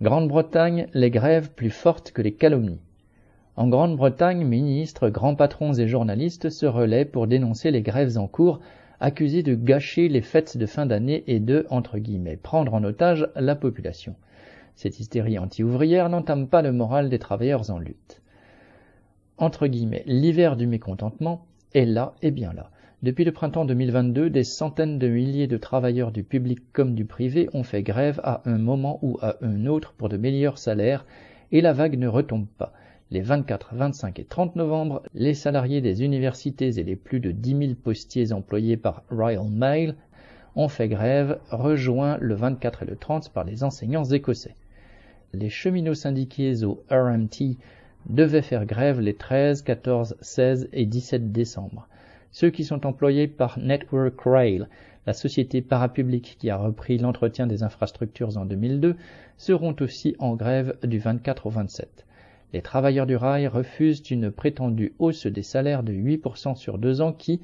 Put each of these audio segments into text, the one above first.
Grande-Bretagne, les grèves plus fortes que les calomnies. En Grande-Bretagne, ministres, grands patrons et journalistes se relaient pour dénoncer les grèves en cours, accusés de gâcher les fêtes de fin d'année et de, entre guillemets, prendre en otage la population. Cette hystérie anti-ouvrière n'entame pas le moral des travailleurs en lutte. Entre guillemets, l'hiver du mécontentement est là et bien là. Depuis le printemps 2022, des centaines de milliers de travailleurs du public comme du privé ont fait grève à un moment ou à un autre pour de meilleurs salaires et la vague ne retombe pas. Les 24, 25 et 30 novembre, les salariés des universités et les plus de 10 000 postiers employés par Royal Mail ont fait grève, rejoints le 24 et le 30 par les enseignants écossais. Les cheminots syndiqués au RMT devaient faire grève les 13, 14, 16 et 17 décembre. Ceux qui sont employés par Network Rail, la société parapublique qui a repris l'entretien des infrastructures en 2002, seront aussi en grève du 24 au 27. Les travailleurs du rail refusent une prétendue hausse des salaires de 8% sur deux ans qui,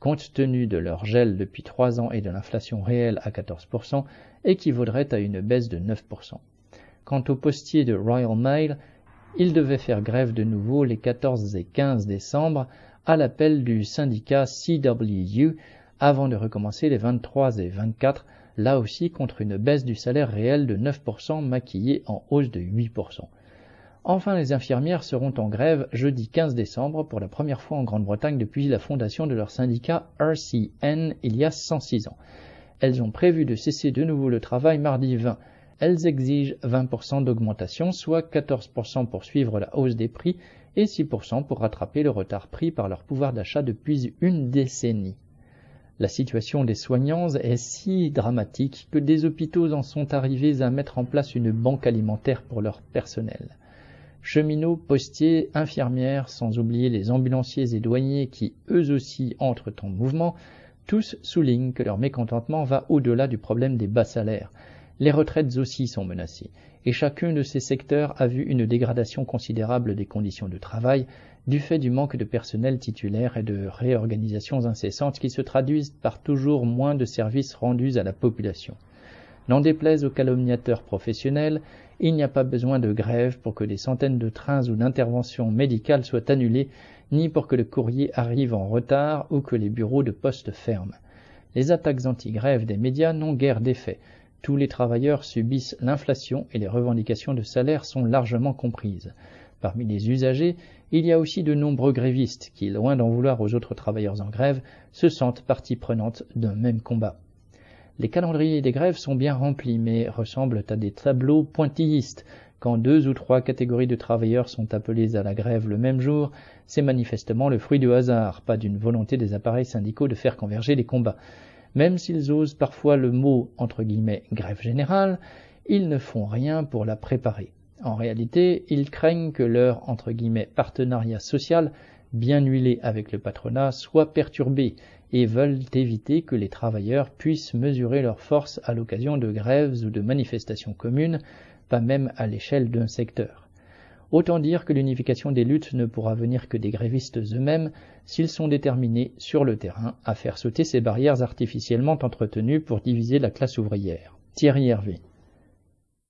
compte tenu de leur gel depuis trois ans et de l'inflation réelle à 14%, équivaudrait à une baisse de 9%. Quant aux postiers de Royal Mail, ils devaient faire grève de nouveau les 14 et 15 décembre à l'appel du syndicat CWU avant de recommencer les 23 et 24, là aussi contre une baisse du salaire réel de 9% maquillée en hausse de 8%. Enfin, les infirmières seront en grève jeudi 15 décembre pour la première fois en Grande-Bretagne depuis la fondation de leur syndicat RCN il y a 106 ans. Elles ont prévu de cesser de nouveau le travail mardi 20. Elles exigent 20% d'augmentation, soit 14% pour suivre la hausse des prix et 6% pour rattraper le retard pris par leur pouvoir d'achat depuis une décennie. La situation des soignants est si dramatique que des hôpitaux en sont arrivés à mettre en place une banque alimentaire pour leur personnel. Cheminots, postiers, infirmières, sans oublier les ambulanciers et douaniers qui eux aussi entrent en mouvement, tous soulignent que leur mécontentement va au-delà du problème des bas salaires. Les retraites aussi sont menacées, et chacun de ces secteurs a vu une dégradation considérable des conditions de travail du fait du manque de personnel titulaire et de réorganisations incessantes qui se traduisent par toujours moins de services rendus à la population. N'en déplaise aux calomniateurs professionnels, il n'y a pas besoin de grève pour que des centaines de trains ou d'interventions médicales soient annulées, ni pour que le courrier arrive en retard ou que les bureaux de poste ferment. Les attaques anti-grève des médias n'ont guère d'effet, tous les travailleurs subissent l'inflation et les revendications de salaire sont largement comprises. Parmi les usagers, il y a aussi de nombreux grévistes qui, loin d'en vouloir aux autres travailleurs en grève, se sentent partie prenante d'un même combat. Les calendriers des grèves sont bien remplis, mais ressemblent à des tableaux pointillistes. Quand deux ou trois catégories de travailleurs sont appelés à la grève le même jour, c'est manifestement le fruit du hasard, pas d'une volonté des appareils syndicaux de faire converger les combats. Même s'ils osent parfois le mot entre guillemets grève générale, ils ne font rien pour la préparer. En réalité, ils craignent que leur entre guillemets partenariat social, bien huilé avec le patronat, soit perturbé et veulent éviter que les travailleurs puissent mesurer leur force à l'occasion de grèves ou de manifestations communes, pas même à l'échelle d'un secteur. Autant dire que l'unification des luttes ne pourra venir que des grévistes eux-mêmes s'ils sont déterminés sur le terrain à faire sauter ces barrières artificiellement entretenues pour diviser la classe ouvrière. Thierry Hervé.